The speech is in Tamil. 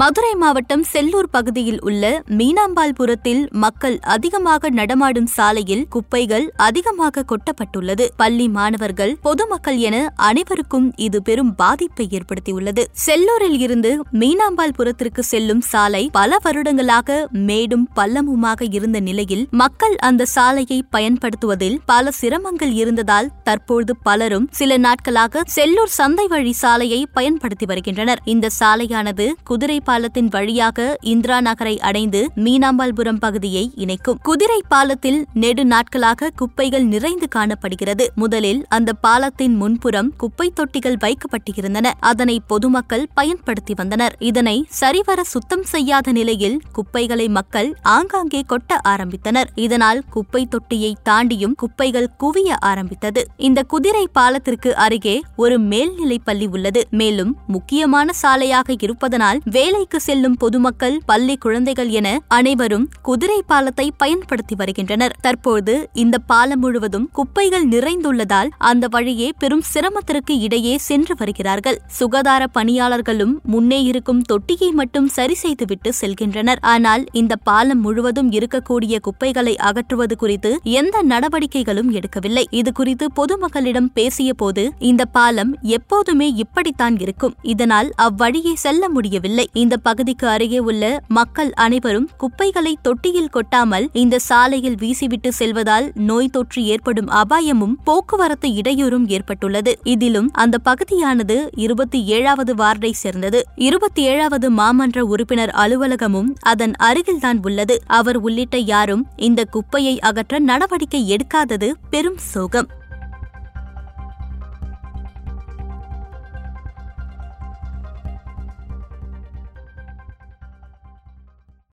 மதுரை மாவட்டம் செல்லூர் பகுதியில் உள்ள மீனாம்பாள்புரத்தில் மக்கள் அதிகமாக நடமாடும் சாலையில் குப்பைகள் அதிகமாக கொட்டப்பட்டுள்ளது. பள்ளி மாணவர்கள் பொதுமக்கள் என அனைவருக்கும் இது பெரும் பாதிப்பை ஏற்படுத்தியுள்ளது. செல்லூரில் இருந்து மீனாம்பாள்புரத்திற்கு செல்லும் சாலை பல வருடங்களாக மேடும் பள்ளமுமாக இருந்த நிலையில் மக்கள் அந்த சாலையை பயன்படுத்துவதில் பல சிரமங்கள் இருந்ததால் தற்போது பலரும் சில நாட்களாக செல்லூர் சந்தை வழி சாலையை பயன்படுத்தி வருகின்றனர். இந்த சாலையானது குதிரை பாலத்தின் வழியாக இந்திரா நகரை அடைந்து மீனாம்பாள்புரம் பகுதியை இணைக்கும். குதிரை பாலத்தில் நெடு நாட்களாக குப்பைகள் நிறைந்து காணப்படுகிறது. முதலில் அந்த பாலத்தின் முன்புறம் குப்பை தொட்டிகள் வைக்கப்பட்டிருந்தன. அதனை பொதுமக்கள் பயன்படுத்தி வந்தனர். இதனை சரிவர சுத்தம் செய்யாத நிலையில் குப்பைகளை மக்கள் ஆங்காங்கே கொட்ட ஆரம்பித்தனர். இதனால் குப்பை தொட்டியை தாண்டியும் குப்பைகள் குவிய ஆரம்பித்தது. இந்த குதிரை பாலத்திற்கு அருகே ஒரு மேல்நிலைப் பள்ளி உள்ளது. மேலும் முக்கியமான சாலையாக இருப்பதனால் வேலை வேலைக்கு செல்லும் பொதுமக்கள் பள்ளி குழந்தைகள் என அனைவரும் குதிரை பாலத்தை பயன்படுத்தி வருகின்றனர். தற்போது இந்த பாலம் முழுவதும் குப்பைகள் நிறைந்துள்ளதால் அந்த வழியே பெரும் சிரமத்திற்கு இடையே சென்று வருகிறார்கள். சுகாதார பணியாளர்களும் முன்னே இருக்கும் தொட்டியை மட்டும் சரி செய்துவிட்டு செல்கின்றனர். ஆனால் இந்த பாலம் முழுவதும் இருக்கக்கூடிய குப்பைகளை அகற்றுவது குறித்து எந்த நடவடிக்கைகளும் எடுக்கவில்லை. இது குறித்து பொதுமக்களிடம் பேசிய போது இந்த பாலம் எப்போதுமே இப்படித்தான் இருக்கும். இதனால் அவ்வழியே செல்ல முடியவில்லை. இந்த பகுதிக்கு அருகே உள்ள மக்கள் அனைவரும் குப்பைகளை தொட்டியில் கொட்டாமல் இந்த சாலையில் வீசிவிட்டு செல்வதால் நோய் தொற்று ஏற்படும் அபாயமும் போக்குவரத்து இடையூறும் ஏற்பட்டுள்ளது. இதிலும் அந்த பகுதியானது இருபத்தி ஏழாவது வார்டை சேர்ந்தது. இருபத்தி ஏழாவது மாமன்ற உறுப்பினர் அலுவலகமும் அதன் அருகில்தான் உள்ளது. அவர் உள்ளிட்ட யாரும் இந்த குப்பையை அகற்ற நடவடிக்கை எடுக்காதது பெரும் சோகம்.